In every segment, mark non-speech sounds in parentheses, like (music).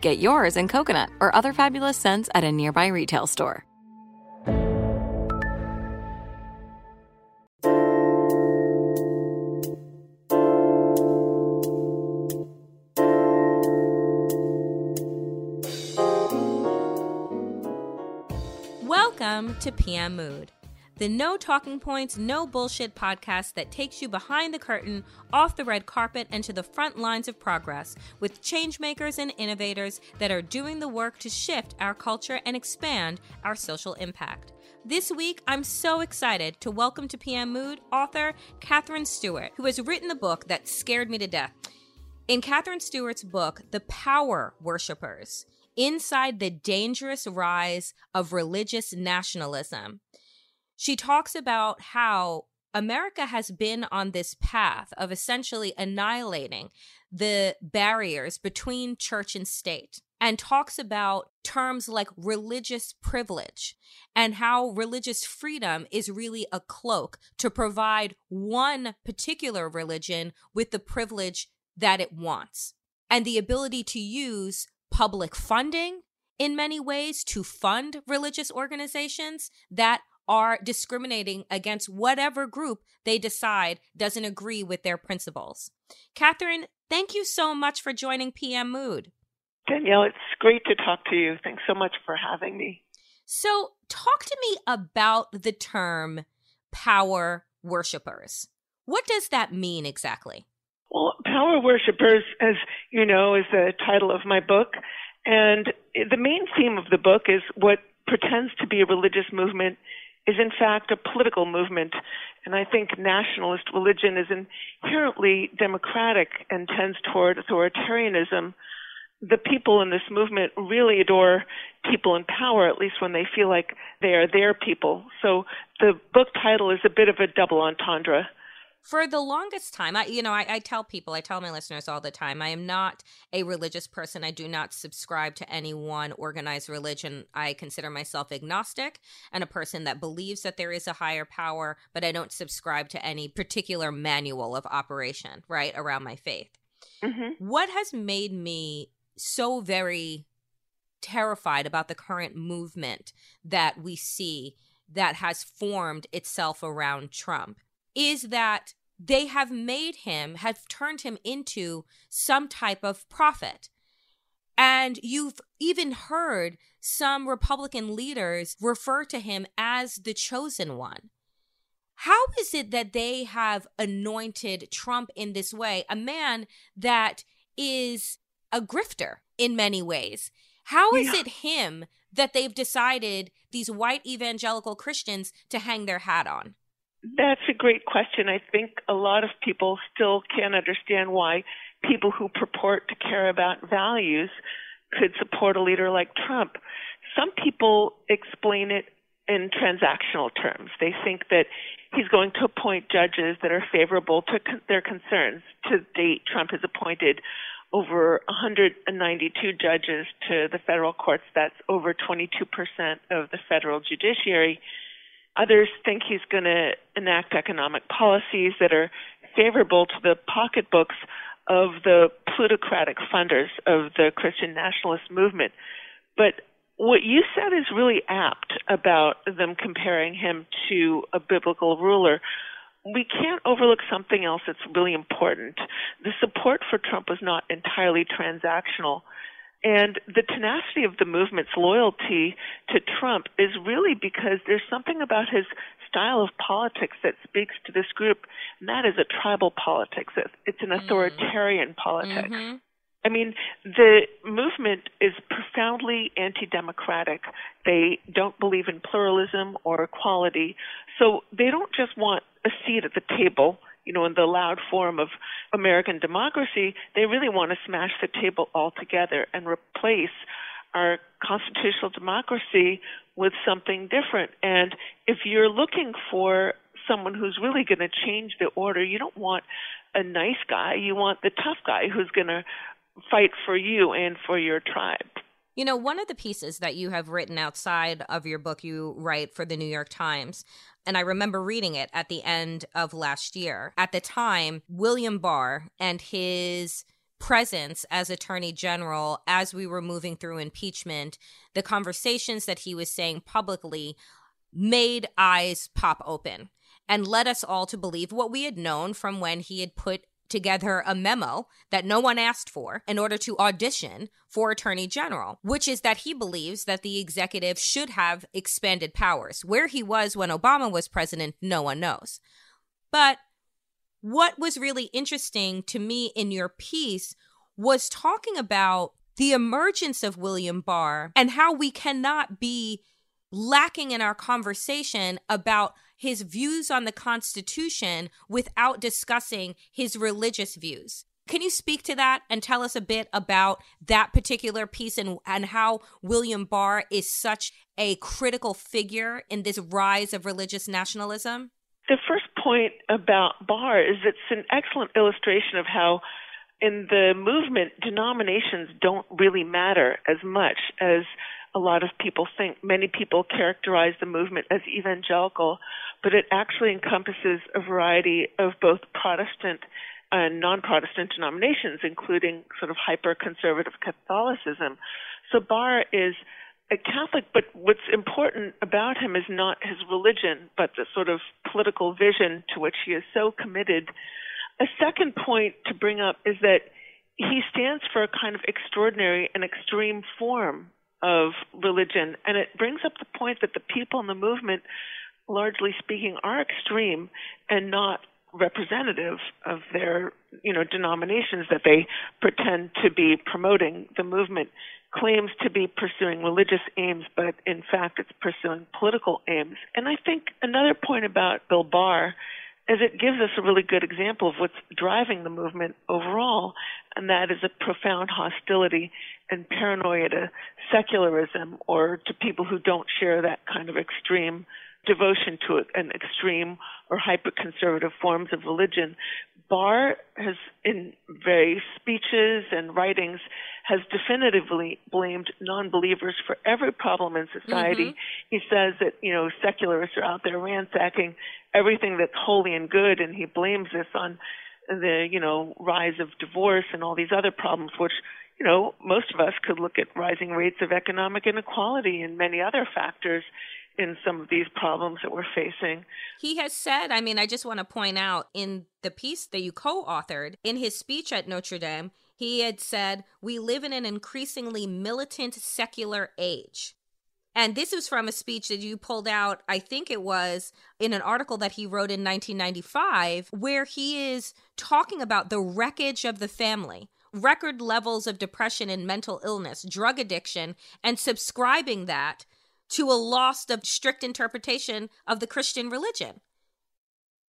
Get yours in coconut or other fabulous scents at a nearby retail store. Welcome to PM Mood the No Talking Points, No Bullshit podcast that takes you behind the curtain, off the red carpet, and to the front lines of progress with changemakers and innovators that are doing the work to shift our culture and expand our social impact. This week, I'm so excited to welcome to PM Mood author Katherine Stewart, who has written the book that scared me to death. In Katherine Stewart's book, The Power Worshippers, Inside the Dangerous Rise of Religious Nationalism, she talks about how America has been on this path of essentially annihilating the barriers between church and state and talks about terms like religious privilege and how religious freedom is really a cloak to provide one particular religion with the privilege that it wants and the ability to use public funding in many ways to fund religious organizations that are discriminating against whatever group they decide doesn't agree with their principles. Katherine, thank you so much for joining PM Mood. Danielle, it's great to talk to you. Thanks so much for having me. So, talk to me about the term power worshippers. What does that mean exactly? Well, power worshippers, as you know, is the title of my book. And the main theme of the book is what pretends to be a religious movement is in fact a political movement. And I think nationalist religion is inherently democratic and tends toward authoritarianism. The people in this movement really adore people in power, at least when they feel like they are their people. So the book title is a bit of a double entendre for the longest time i you know I, I, tell people i tell my listeners all the time i am not a religious person i do not subscribe to any one organized religion i consider myself agnostic and a person that believes that there is a higher power but i don't subscribe to any particular manual of operation right around my faith mm-hmm. what has made me so very terrified about the current movement that we see that has formed itself around trump is that they have made him, have turned him into some type of prophet. And you've even heard some Republican leaders refer to him as the chosen one. How is it that they have anointed Trump in this way, a man that is a grifter in many ways? How is yeah. it him that they've decided these white evangelical Christians to hang their hat on? That's a great question. I think a lot of people still can't understand why people who purport to care about values could support a leader like Trump. Some people explain it in transactional terms. They think that he's going to appoint judges that are favorable to con- their concerns. To date, Trump has appointed over 192 judges to the federal courts. That's over 22% of the federal judiciary. Others think he's going to enact economic policies that are favorable to the pocketbooks of the plutocratic funders of the Christian nationalist movement. But what you said is really apt about them comparing him to a biblical ruler. We can't overlook something else that's really important. The support for Trump was not entirely transactional. And the tenacity of the movement's loyalty to Trump is really because there's something about his style of politics that speaks to this group, and that is a tribal politics. It's an mm-hmm. authoritarian mm-hmm. politics. Mm-hmm. I mean, the movement is profoundly anti democratic. They don't believe in pluralism or equality. So they don't just want a seat at the table, you know, in the loud form of American democracy. They really want to smash the table altogether and replace our constitutional democracy with something different. And if you're looking for someone who's really going to change the order, you don't want a nice guy. You want the tough guy who's going to fight for you and for your tribe. You know, one of the pieces that you have written outside of your book, you write for the New York Times, and I remember reading it at the end of last year. At the time, William Barr and his presence as attorney general as we were moving through impeachment, the conversations that he was saying publicly made eyes pop open and led us all to believe what we had known from when he had put together a memo that no one asked for in order to audition for attorney general, which is that he believes that the executive should have expanded powers. Where he was when Obama was president, no one knows. But what was really interesting to me in your piece was talking about the emergence of William Barr and how we cannot be lacking in our conversation about his views on the Constitution without discussing his religious views. Can you speak to that and tell us a bit about that particular piece and, and how William Barr is such a critical figure in this rise of religious nationalism? The first point about Barr is it's an excellent illustration of how in the movement denominations don't really matter as much as a lot of people think. Many people characterize the movement as evangelical, but it actually encompasses a variety of both Protestant and non Protestant denominations, including sort of hyper conservative Catholicism. So Barr is a Catholic, but what's important about him is not his religion, but the sort of political vision to which he is so committed. A second point to bring up is that he stands for a kind of extraordinary and extreme form of religion. And it brings up the point that the people in the movement, largely speaking, are extreme and not representative of their you know denominations that they pretend to be promoting the movement claims to be pursuing religious aims but in fact it's pursuing political aims and i think another point about bill barr is it gives us a really good example of what's driving the movement overall, and that is a profound hostility and paranoia to secularism or to people who don't share that kind of extreme devotion to it, an extreme or hyper conservative forms of religion. Barr has, in various speeches and writings, has definitively blamed non-believers for every problem in society. Mm-hmm. He says that you know secularists are out there ransacking everything that's holy and good, and he blames this on the you know rise of divorce and all these other problems, which you know most of us could look at rising rates of economic inequality and many other factors in some of these problems that we're facing. He has said, I mean, I just want to point out in the piece that you co authored, in his speech at Notre Dame, he had said, We live in an increasingly militant secular age. And this is from a speech that you pulled out, I think it was in an article that he wrote in 1995, where he is talking about the wreckage of the family, record levels of depression and mental illness, drug addiction, and subscribing that to a loss of strict interpretation of the Christian religion.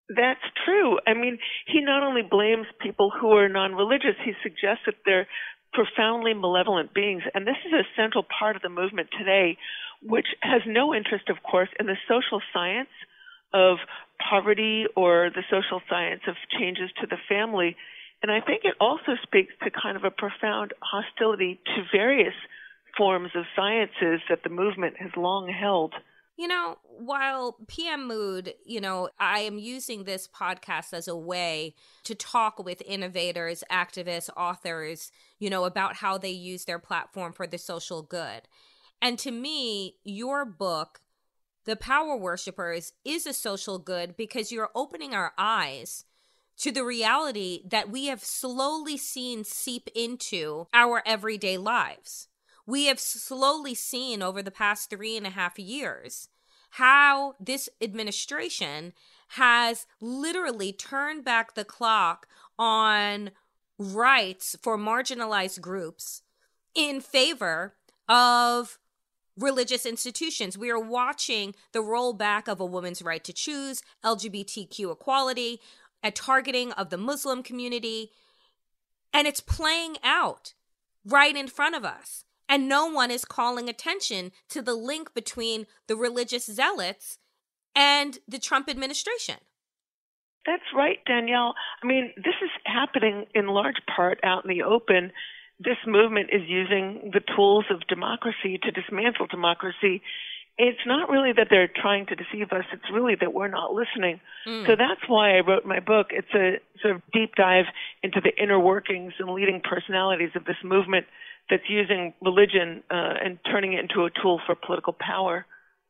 That's true. I mean, he not only blames people who are non religious, he suggests that they're profoundly malevolent beings. And this is a central part of the movement today which has no interest, of course, in the social science of poverty or the social science of changes to the family. And I think it also speaks to kind of a profound hostility to various forms of sciences that the movement has long held. You know, while PM Mood, you know, I am using this podcast as a way to talk with innovators, activists, authors, you know, about how they use their platform for the social good. And to me, your book, The Power Worshippers, is a social good because you're opening our eyes to the reality that we have slowly seen seep into our everyday lives. We have slowly seen over the past three and a half years how this administration has literally turned back the clock on rights for marginalized groups in favor of religious institutions. We are watching the rollback of a woman's right to choose, LGBTQ equality, a targeting of the Muslim community, and it's playing out right in front of us. And no one is calling attention to the link between the religious zealots and the Trump administration. That's right, Danielle. I mean, this is happening in large part out in the open this movement is using the tools of democracy to dismantle democracy. It's not really that they're trying to deceive us, it's really that we're not listening. Mm. So that's why I wrote my book. It's a sort of deep dive into the inner workings and leading personalities of this movement that's using religion uh, and turning it into a tool for political power.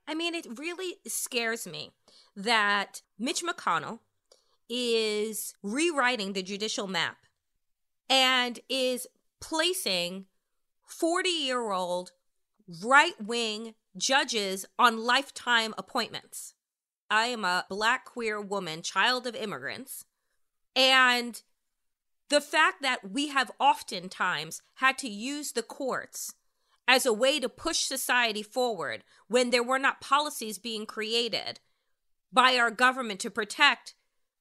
I mean, it really scares me that Mitch McConnell is rewriting the judicial map and is placing 40 year old right wing judges on lifetime appointments. I am a black queer woman, child of immigrants. And the fact that we have oftentimes had to use the courts as a way to push society forward when there were not policies being created by our government to protect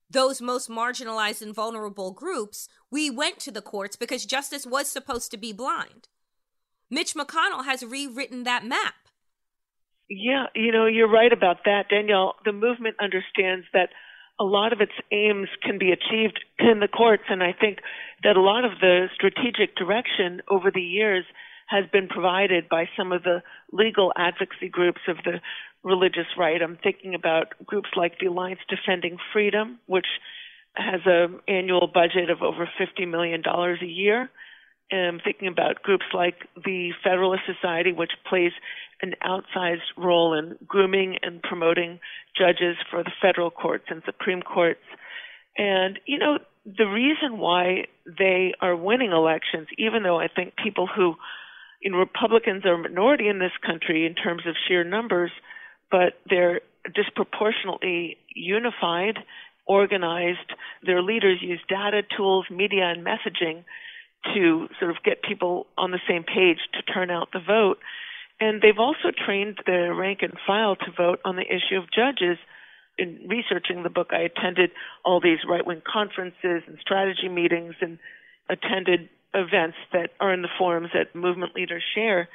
those most marginalized and vulnerable groups, we went to the courts because justice was supposed to be blind. Mitch McConnell has rewritten that map. Yeah, you know, you're right about that, Danielle. The movement understands that a lot of its aims can be achieved in the courts, and I think that a lot of the strategic direction over the years has been provided by some of the legal advocacy groups of the religious right. I'm thinking about groups like the Alliance Defending Freedom, which has an annual budget of over $50 million a year. And I'm thinking about groups like the Federalist Society, which plays an outsized role in grooming and promoting judges for the federal courts and Supreme Courts. And, you know, the reason why they are winning elections, even though I think people who, you know, Republicans are a minority in this country in terms of sheer numbers, but they're disproportionately unified, organized. Their leaders use data, tools, media, and messaging to sort of get people on the same page to turn out the vote. And they've also trained the rank and file to vote on the issue of judges. In researching the book, I attended all these right wing conferences and strategy meetings and attended events that are in the forums that movement leaders share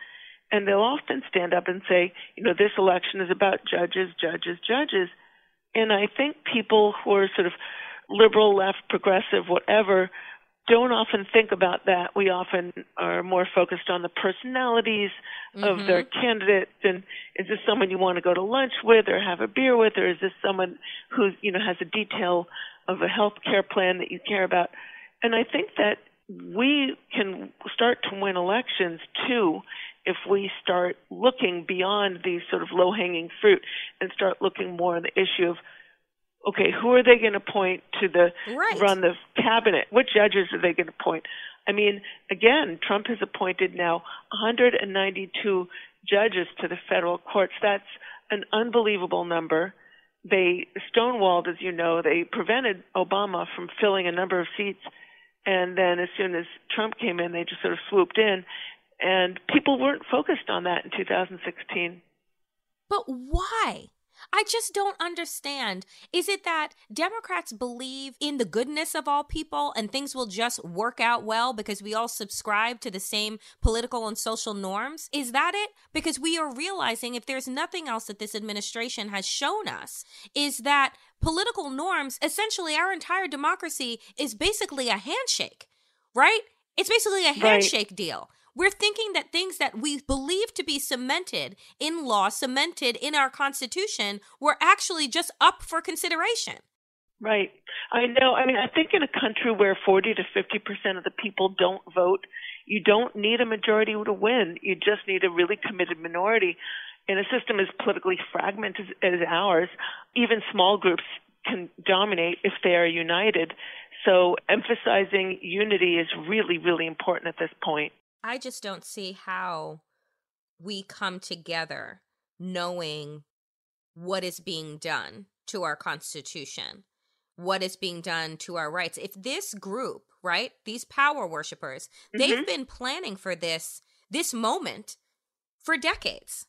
and they'll often stand up and say, you know, this election is about judges, judges, judges. And I think people who are sort of liberal, left, progressive, whatever, don't often think about that. We often are more focused on the personalities mm-hmm. of their mm-hmm. candidates and is this someone you want to go to lunch with or have a beer with or is this someone who, you know, has a detail of a health care plan that you care about? And I think that we can start to win elections too if we start looking beyond these sort of low hanging fruit and start looking more on the issue of okay, who are they going to appoint to the right. run the cabinet? What judges are they going to appoint? I mean, again, Trump has appointed now 192 judges to the federal courts. That's an unbelievable number. They stonewalled, as you know, they prevented Obama from filling a number of seats. And then as soon as Trump came in, they just sort of swooped in and people weren't focused on that in 2016. But why? I just don't understand. Is it that Democrats believe in the goodness of all people and things will just work out well because we all subscribe to the same political and social norms? Is that it? Because we are realizing if there's nothing else that this administration has shown us, is that political norms, essentially our entire democracy is basically a handshake, right? It's basically a handshake right. deal. We're thinking that things that we believe to be cemented in law, cemented in our Constitution, were actually just up for consideration. Right. I know. I mean, I think in a country where 40 to 50% of the people don't vote, you don't need a majority to win. You just need a really committed minority. In a system as politically fragmented as ours, even small groups can dominate if they are united. So emphasizing unity is really, really important at this point. I just don't see how we come together knowing what is being done to our Constitution, what is being done to our rights. If this group, right, these power worshippers, mm-hmm. they've been planning for this this moment for decades.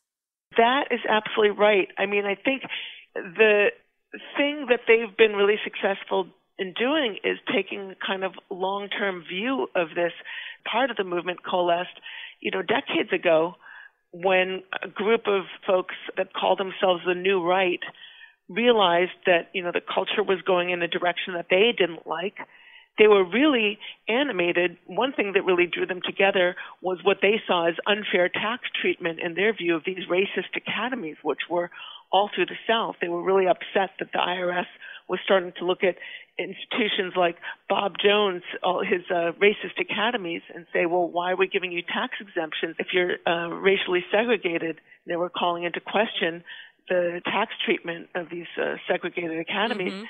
That is absolutely right. I mean, I think the thing that they've been really successful in doing is taking kind of long term view of this. Part of the movement coalesced, you know, decades ago when a group of folks that call themselves the New Right realized that, you know, the culture was going in a direction that they didn't like. They were really animated. One thing that really drew them together was what they saw as unfair tax treatment in their view of these racist academies, which were all through the South. They were really upset that the IRS was starting to look at institutions like Bob Jones, all his uh, racist academies, and say, well, why are we giving you tax exemptions if you're uh, racially segregated? And they were calling into question the tax treatment of these uh, segregated academies. Mm-hmm.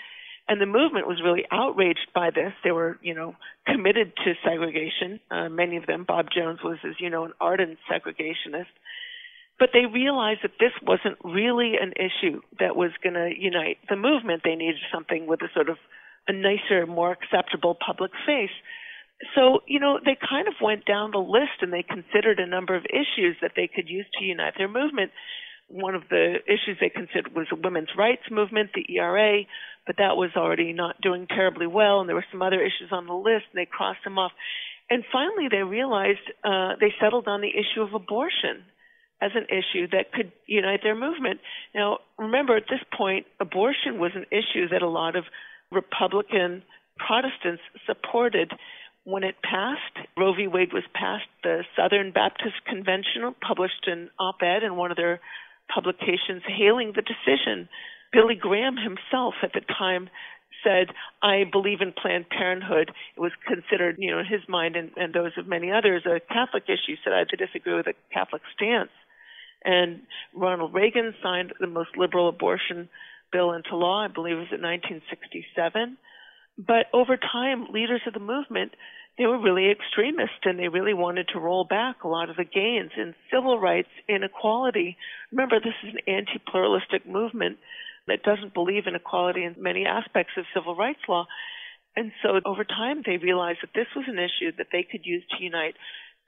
And the movement was really outraged by this. They were, you know, committed to segregation. Uh, many of them, Bob Jones was, as you know, an ardent segregationist. But they realized that this wasn't really an issue that was going to unite the movement. They needed something with a sort of a nicer, more acceptable public face. So, you know, they kind of went down the list and they considered a number of issues that they could use to unite their movement. One of the issues they considered was a women's rights movement, the ERA, but that was already not doing terribly well, and there were some other issues on the list, and they crossed them off. And finally, they realized uh, they settled on the issue of abortion as an issue that could unite their movement. Now, remember, at this point, abortion was an issue that a lot of Republican Protestants supported when it passed. Roe v. Wade was passed. The Southern Baptist Convention published an op ed in one of their publications hailing the decision. Billy Graham himself at the time said, I believe in Planned Parenthood. It was considered, you know, in his mind and, and those of many others, a Catholic issue, said I have to disagree with a Catholic stance. And Ronald Reagan signed the most liberal abortion bill into law, I believe it was in 1967. But over time, leaders of the movement, they were really extremist and they really wanted to roll back a lot of the gains in civil rights, inequality. Remember, this is an anti-pluralistic movement that doesn't believe in equality in many aspects of civil rights law. And so over time, they realized that this was an issue that they could use to unite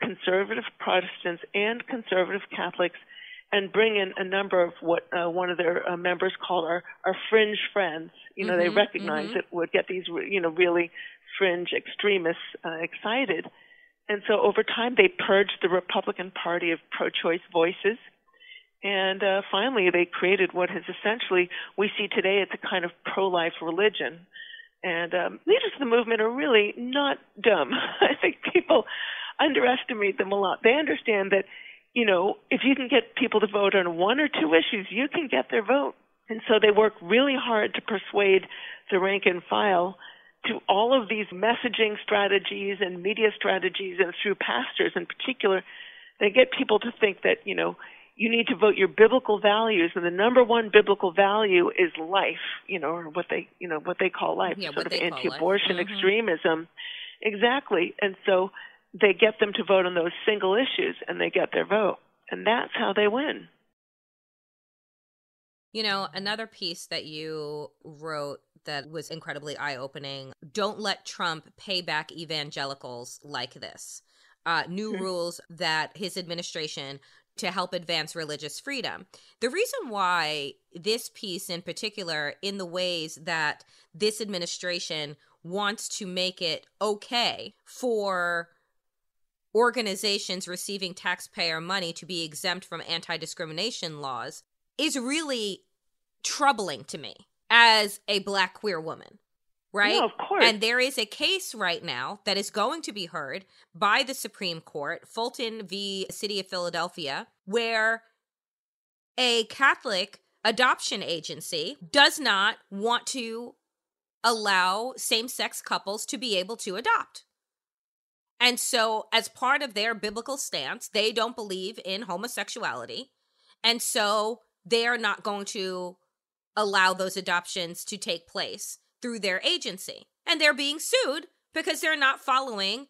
conservative Protestants and conservative Catholics and bring in a number of what uh, one of their uh, members called our, our fringe friends. You know, mm-hmm, they recognize mm-hmm. it would get these, you know, really fringe extremists uh, excited. And so over time, they purged the Republican Party of pro-choice voices. And uh, finally, they created what is essentially, we see today, it's a kind of pro-life religion. And um, leaders of the movement are really not dumb. (laughs) I think people underestimate them a lot. They understand that you know, if you can get people to vote on one or two issues, you can get their vote. And so they work really hard to persuade the rank and file to all of these messaging strategies and media strategies and through pastors in particular, they get people to think that, you know, you need to vote your biblical values and the number one biblical value is life, you know, or what they you know, what they call life, yeah, sort of anti abortion mm-hmm. extremism. Exactly. And so they get them to vote on those single issues and they get their vote. And that's how they win. You know, another piece that you wrote that was incredibly eye opening don't let Trump pay back evangelicals like this. Uh, new mm-hmm. rules that his administration to help advance religious freedom. The reason why this piece in particular, in the ways that this administration wants to make it okay for organizations receiving taxpayer money to be exempt from anti discrimination laws is really troubling to me as a black queer woman. Right? Yeah, of course. And there is a case right now that is going to be heard by the Supreme Court, Fulton v. City of Philadelphia, where a Catholic adoption agency does not want to allow same sex couples to be able to adopt. And so, as part of their biblical stance, they don't believe in homosexuality. And so, they are not going to allow those adoptions to take place through their agency. And they're being sued because they're not following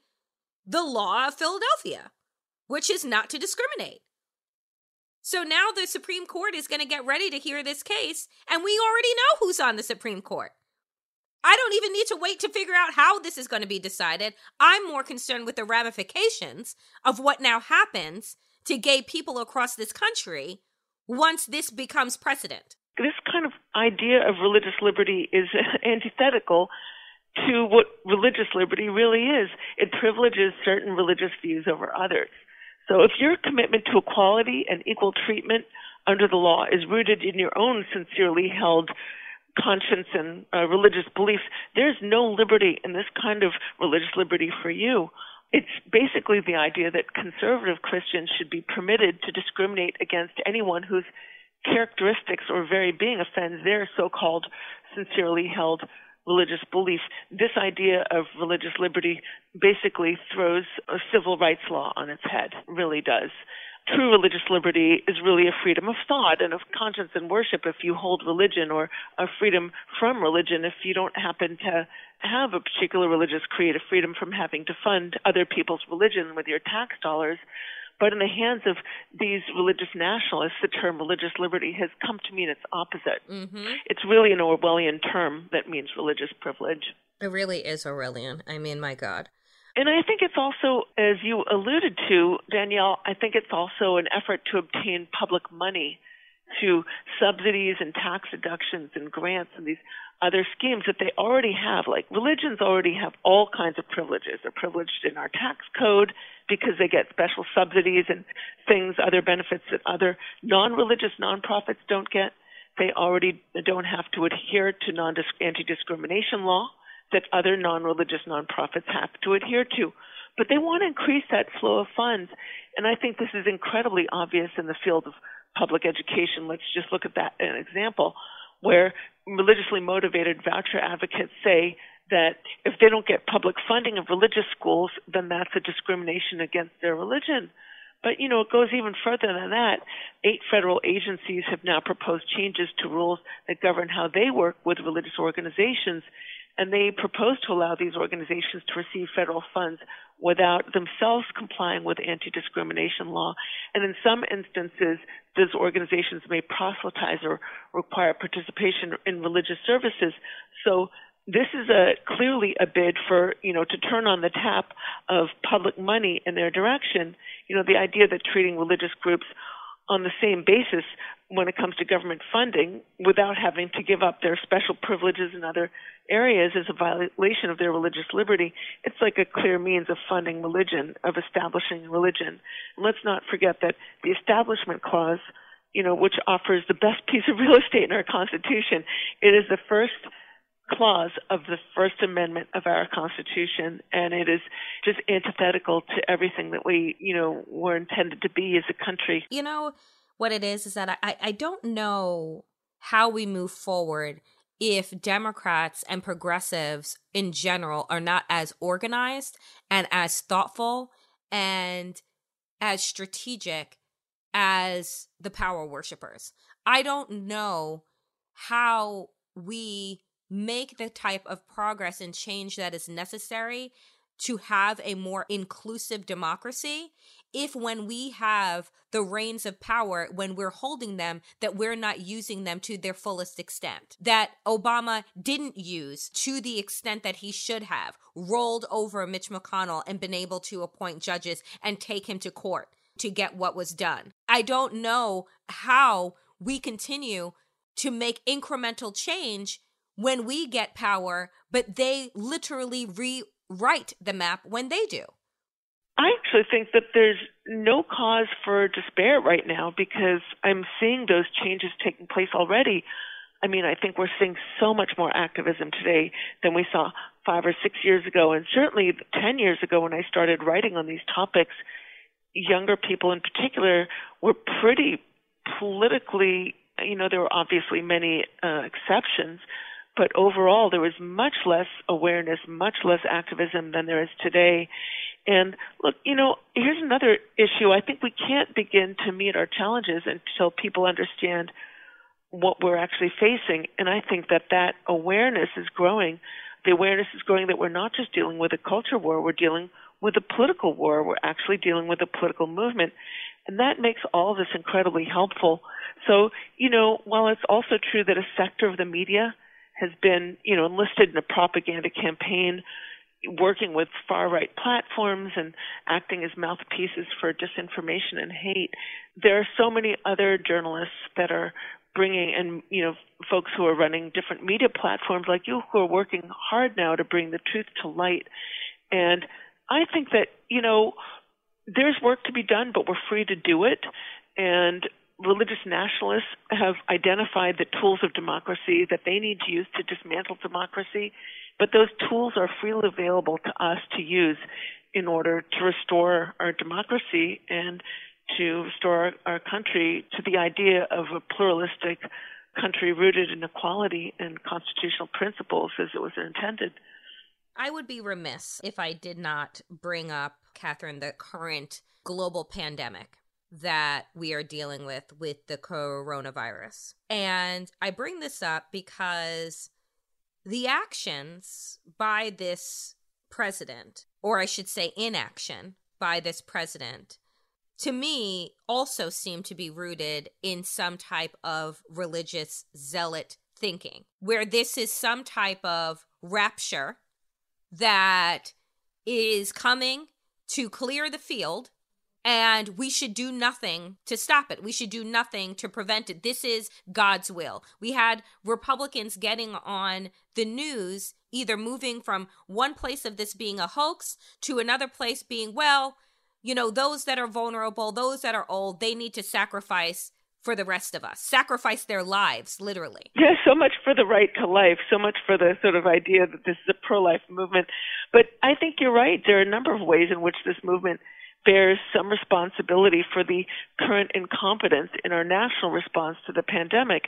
the law of Philadelphia, which is not to discriminate. So now the Supreme Court is going to get ready to hear this case, and we already know who's on the Supreme Court. I don't even need to wait to figure out how this is going to be decided. I'm more concerned with the ramifications of what now happens to gay people across this country once this becomes precedent. This kind of idea of religious liberty is (laughs) antithetical to what religious liberty really is. It privileges certain religious views over others. So if your commitment to equality and equal treatment under the law is rooted in your own sincerely held conscience and uh, religious beliefs, there's no liberty in this kind of religious liberty for you. It's basically the idea that conservative Christians should be permitted to discriminate against anyone whose characteristics or very being offends their so-called sincerely held religious belief. This idea of religious liberty basically throws a civil rights law on its head, really does true religious liberty is really a freedom of thought and of conscience and worship if you hold religion, or a freedom from religion if you don't happen to have a particular religious creed, a freedom from having to fund other people's religion with your tax dollars. But in the hands of these religious nationalists, the term religious liberty has come to mean its opposite. Mm-hmm. It's really an Orwellian term that means religious privilege. It really is Orwellian. I mean, my God. And I think it's also, as you alluded to, Danielle, I think it's also an effort to obtain public money to subsidies and tax deductions and grants and these other schemes that they already have. Like religions already have all kinds of privileges. They're privileged in our tax code because they get special subsidies and things, other benefits that other non religious nonprofits don't get. They already don't have to adhere to anti discrimination law that other non-religious nonprofits have to adhere to. But they want to increase that flow of funds. And I think this is incredibly obvious in the field of public education. Let's just look at that an example where religiously motivated voucher advocates say that if they don't get public funding of religious schools, then that's a discrimination against their religion. But, you know, it goes even further than that. Eight federal agencies have now proposed changes to rules that govern how they work with religious organizations and they propose to allow these organizations to receive federal funds without themselves complying with anti-discrimination law. And in some instances, those organizations may proselytize or require participation in religious services. So this is a clearly a bid for you know to turn on the tap of public money in their direction. You know the idea that treating religious groups on the same basis when it comes to government funding without having to give up their special privileges in other areas is a violation of their religious liberty. It's like a clear means of funding religion, of establishing religion. And let's not forget that the Establishment Clause, you know, which offers the best piece of real estate in our Constitution, it is the first clause of the First Amendment of our Constitution, and it is just antithetical to everything that we, you know, were intended to be as a country. You know, what it is is that I, I don't know how we move forward if Democrats and progressives in general are not as organized and as thoughtful and as strategic as the power worshippers. I don't know how we make the type of progress and change that is necessary to have a more inclusive democracy if when we have the reins of power when we're holding them that we're not using them to their fullest extent. That obama didn't use to the extent that he should have rolled over mitch mcconnell and been able to appoint judges and take him to court to get what was done. I don't know how we continue to make incremental change when we get power but they literally rewrite the map when they do I actually think that there's no cause for despair right now because I'm seeing those changes taking place already. I mean, I think we're seeing so much more activism today than we saw five or six years ago, and certainly 10 years ago when I started writing on these topics, younger people in particular were pretty politically, you know, there were obviously many uh, exceptions, but overall there was much less awareness, much less activism than there is today. And look, you know, here's another issue. I think we can't begin to meet our challenges until people understand what we're actually facing. And I think that that awareness is growing. The awareness is growing that we're not just dealing with a culture war, we're dealing with a political war. We're actually dealing with a political movement. And that makes all of this incredibly helpful. So, you know, while it's also true that a sector of the media has been, you know, enlisted in a propaganda campaign, working with far right platforms and acting as mouthpieces for disinformation and hate, there are so many other journalists that are bringing and you know folks who are running different media platforms like you who are working hard now to bring the truth to light. And i think that you know there's work to be done but we're free to do it. And religious nationalists have identified the tools of democracy that they need to use to dismantle democracy but those tools are freely available to us to use in order to restore our democracy and to restore our country to the idea of a pluralistic country rooted in equality and constitutional principles as it was intended. I would be remiss if I did not bring up, Katherine, the current global pandemic that we are dealing with with the coronavirus. And I bring this up because the actions by this president, or I should say inaction by this president, to me also seem to be rooted in some type of religious zealot thinking, where this is some type of rapture that is coming to clear the field and we should do nothing to stop it. We should do nothing to prevent it. This is God's will. We had Republicans getting on the news, either moving from one place of this being a hoax to another place being, well, you know, those that are vulnerable, those that are old, they need to sacrifice for the rest of us, sacrifice their lives, literally. (laughs) Yeah, so much for the right to life, so much for the sort of idea that this is a pro life movement. But I think you're right. There are a number of ways in which this movement bears some responsibility for the current incompetence in our national response to the pandemic.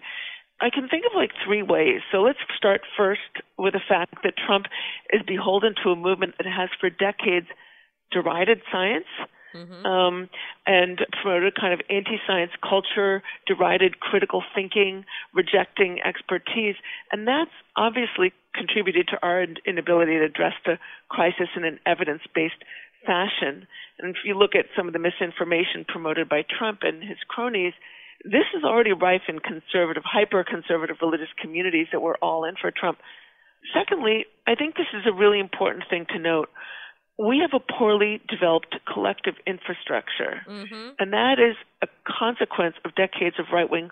I can think of like three ways. So let's start first with the fact that Trump is beholden to a movement that has for decades derided science. Mm-hmm. Um, and promoted kind of anti-science culture, derided critical thinking, rejecting expertise, and that's obviously contributed to our inability to address the crisis in an evidence-based fashion. And if you look at some of the misinformation promoted by Trump and his cronies, this is already rife in conservative, hyper-conservative religious communities that were all in for Trump. Secondly, I think this is a really important thing to note we have a poorly developed collective infrastructure, mm-hmm. and that is a consequence of decades of right wing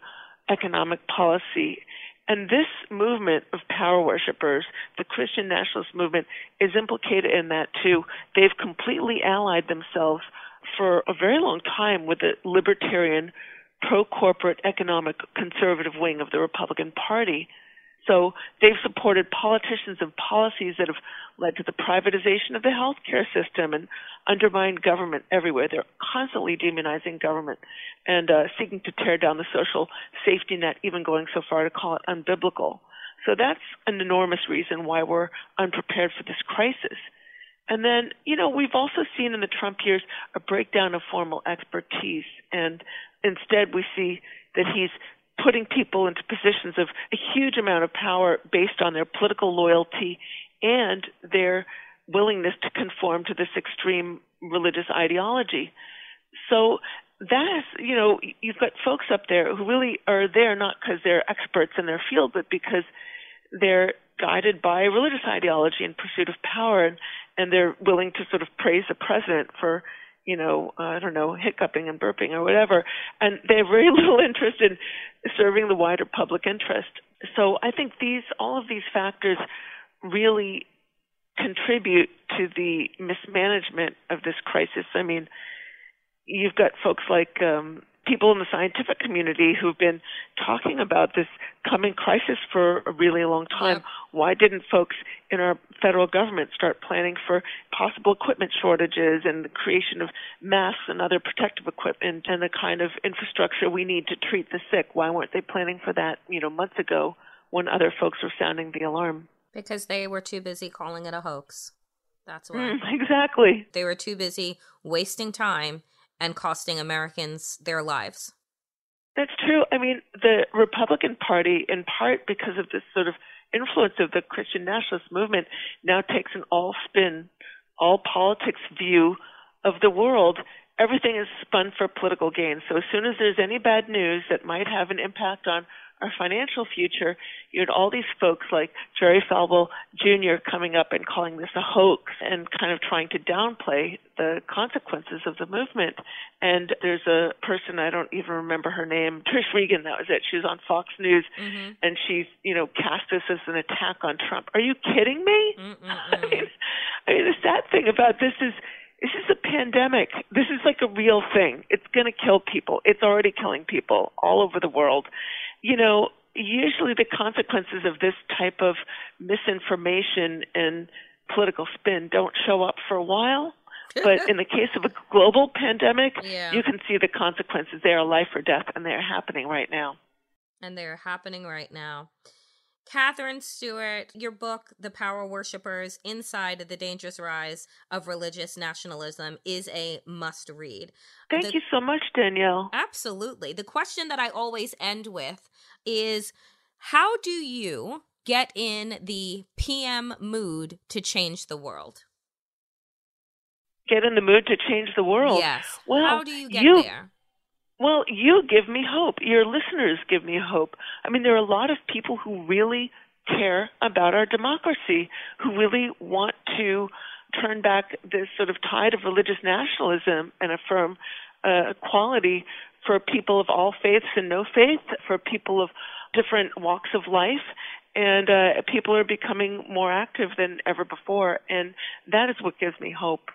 economic policy. And this movement of power worshippers, the Christian nationalist movement, is implicated in that too. They've completely allied themselves for a very long time with the libertarian, pro corporate economic conservative wing of the Republican Party. So they've supported politicians and policies that have led to the privatization of the healthcare system and undermined government everywhere. They're constantly demonizing government and uh, seeking to tear down the social safety net, even going so far to call it unbiblical. So that's an enormous reason why we're unprepared for this crisis. And then, you know, we've also seen in the Trump years a breakdown of formal expertise, and instead we see that he's putting people into positions of a huge amount of power based on their political loyalty and their willingness to conform to this extreme religious ideology. So that is, you know, you've got folks up there who really are there not because they're experts in their field, but because they're guided by religious ideology in pursuit of power, and, and they're willing to sort of praise the president for you know, uh, I don't know, hiccuping and burping or whatever, and they have very (laughs) little interest in serving the wider public interest. So I think these, all of these factors really contribute to the mismanagement of this crisis. I mean, you've got folks like um, people in the scientific community who've been talking about this coming crisis for a really long time. Why didn't folks in our federal government start planning for possible equipment shortages and the creation of masks and other protective equipment and the kind of infrastructure we need to treat the sick? Why weren't they planning for that, you know, months ago when other folks were sounding the alarm? Because they were too busy calling it a hoax. That's why. Mm, (laughs) exactly. They were too busy wasting time and costing Americans their lives. That's true. I mean, the Republican Party, in part because of this sort of influence of the Christian nationalist movement, now takes an all spin, all politics view of the world. Everything is spun for political gain. So as soon as there's any bad news that might have an impact on our financial future, you had all these folks like Jerry Falwell Jr. coming up and calling this a hoax and kind of trying to downplay the consequences of the movement. And there's a person I don't even remember her name, Trish Regan. That was it. She was on Fox News, Mm-hmm. and she's you know cast this as an attack on Trump. Are you kidding me? (laughs) I mean, I mean the sad thing about this is this is a pandemic. This is like a real thing. It's going to kill people. It's already killing people all over the world. You know, usually the consequences of this type of misinformation and political spin don't show up for a while. (laughs) But in the case of a global pandemic, Yeah. you can see the consequences. They are life or death, and they are happening right now. and they're happening right now. Katherine Stewart, your book, The Power Worshippers Inside the Dangerous Rise of Religious Nationalism, is a must read. Thank The- you so much, Danielle. Absolutely. The question that I always end with is how do you get in the PM mood to change the world? Get in the mood to change the world. Yes. Well, how do you get you- there? Well, you give me hope. Your listeners give me hope. I mean, there are a lot of people who really care about our democracy, who really want to turn back this sort of tide of religious nationalism and affirm uh, equality for people of all faiths and no faith, for people of different walks of life. And uh, people are becoming more active than ever before. And that is what gives me hope.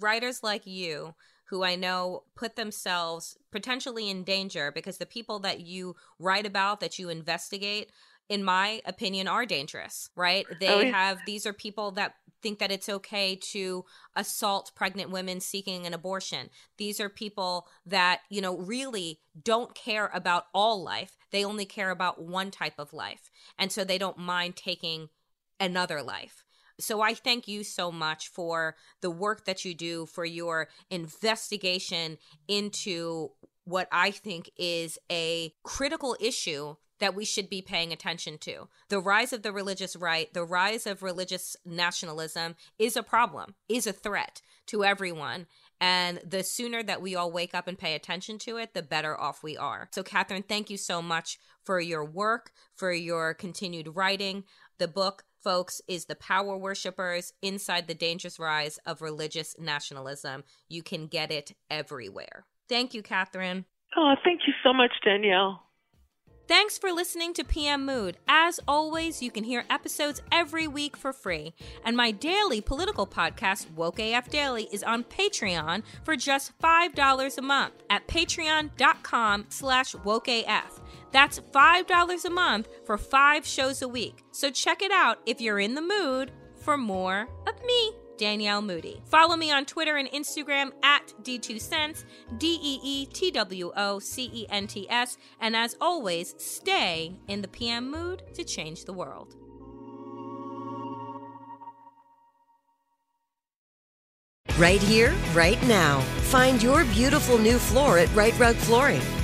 writers like you who I know put themselves potentially in danger because the people that you write about, that you investigate, in my opinion, are dangerous, right? Oh, they Oh, yeah. have, these are people that think that it's okay to assault pregnant women seeking an abortion. These are people that, you know, really don't care about all life. They only care about one type of life. And so they don't mind taking another life. So I thank you so much for the work that you do, for your investigation into what I think is a critical issue that we should be paying attention to. The rise of the religious right, the rise of religious nationalism is a problem, is a threat to everyone. And the sooner that we all wake up and pay attention to it, the better off we are. So, Katherine, thank you so much for your work, for your continued writing. The book, folks, is The Power Worshippers Inside the Dangerous Rise of Religious Nationalism. You can get it everywhere. Thank you, Katherine. Oh, thank you so much, Danielle. Thanks for listening to PM Mood. As always, you can hear episodes every week for free. And my daily political podcast, Woke AF Daily, is on Patreon for just $5 a month at patreon.com slash wokeaf. That's $5 a month for five shows a week. So check it out if you're in the mood for more of me. Danielle Moody. Follow me on Twitter and Instagram at DeeTwoCents, D E E T W O C E N T S. And as always, stay in the PM mood to change the world. Right here, right now. Find your beautiful new floor at Rite Rug Flooring.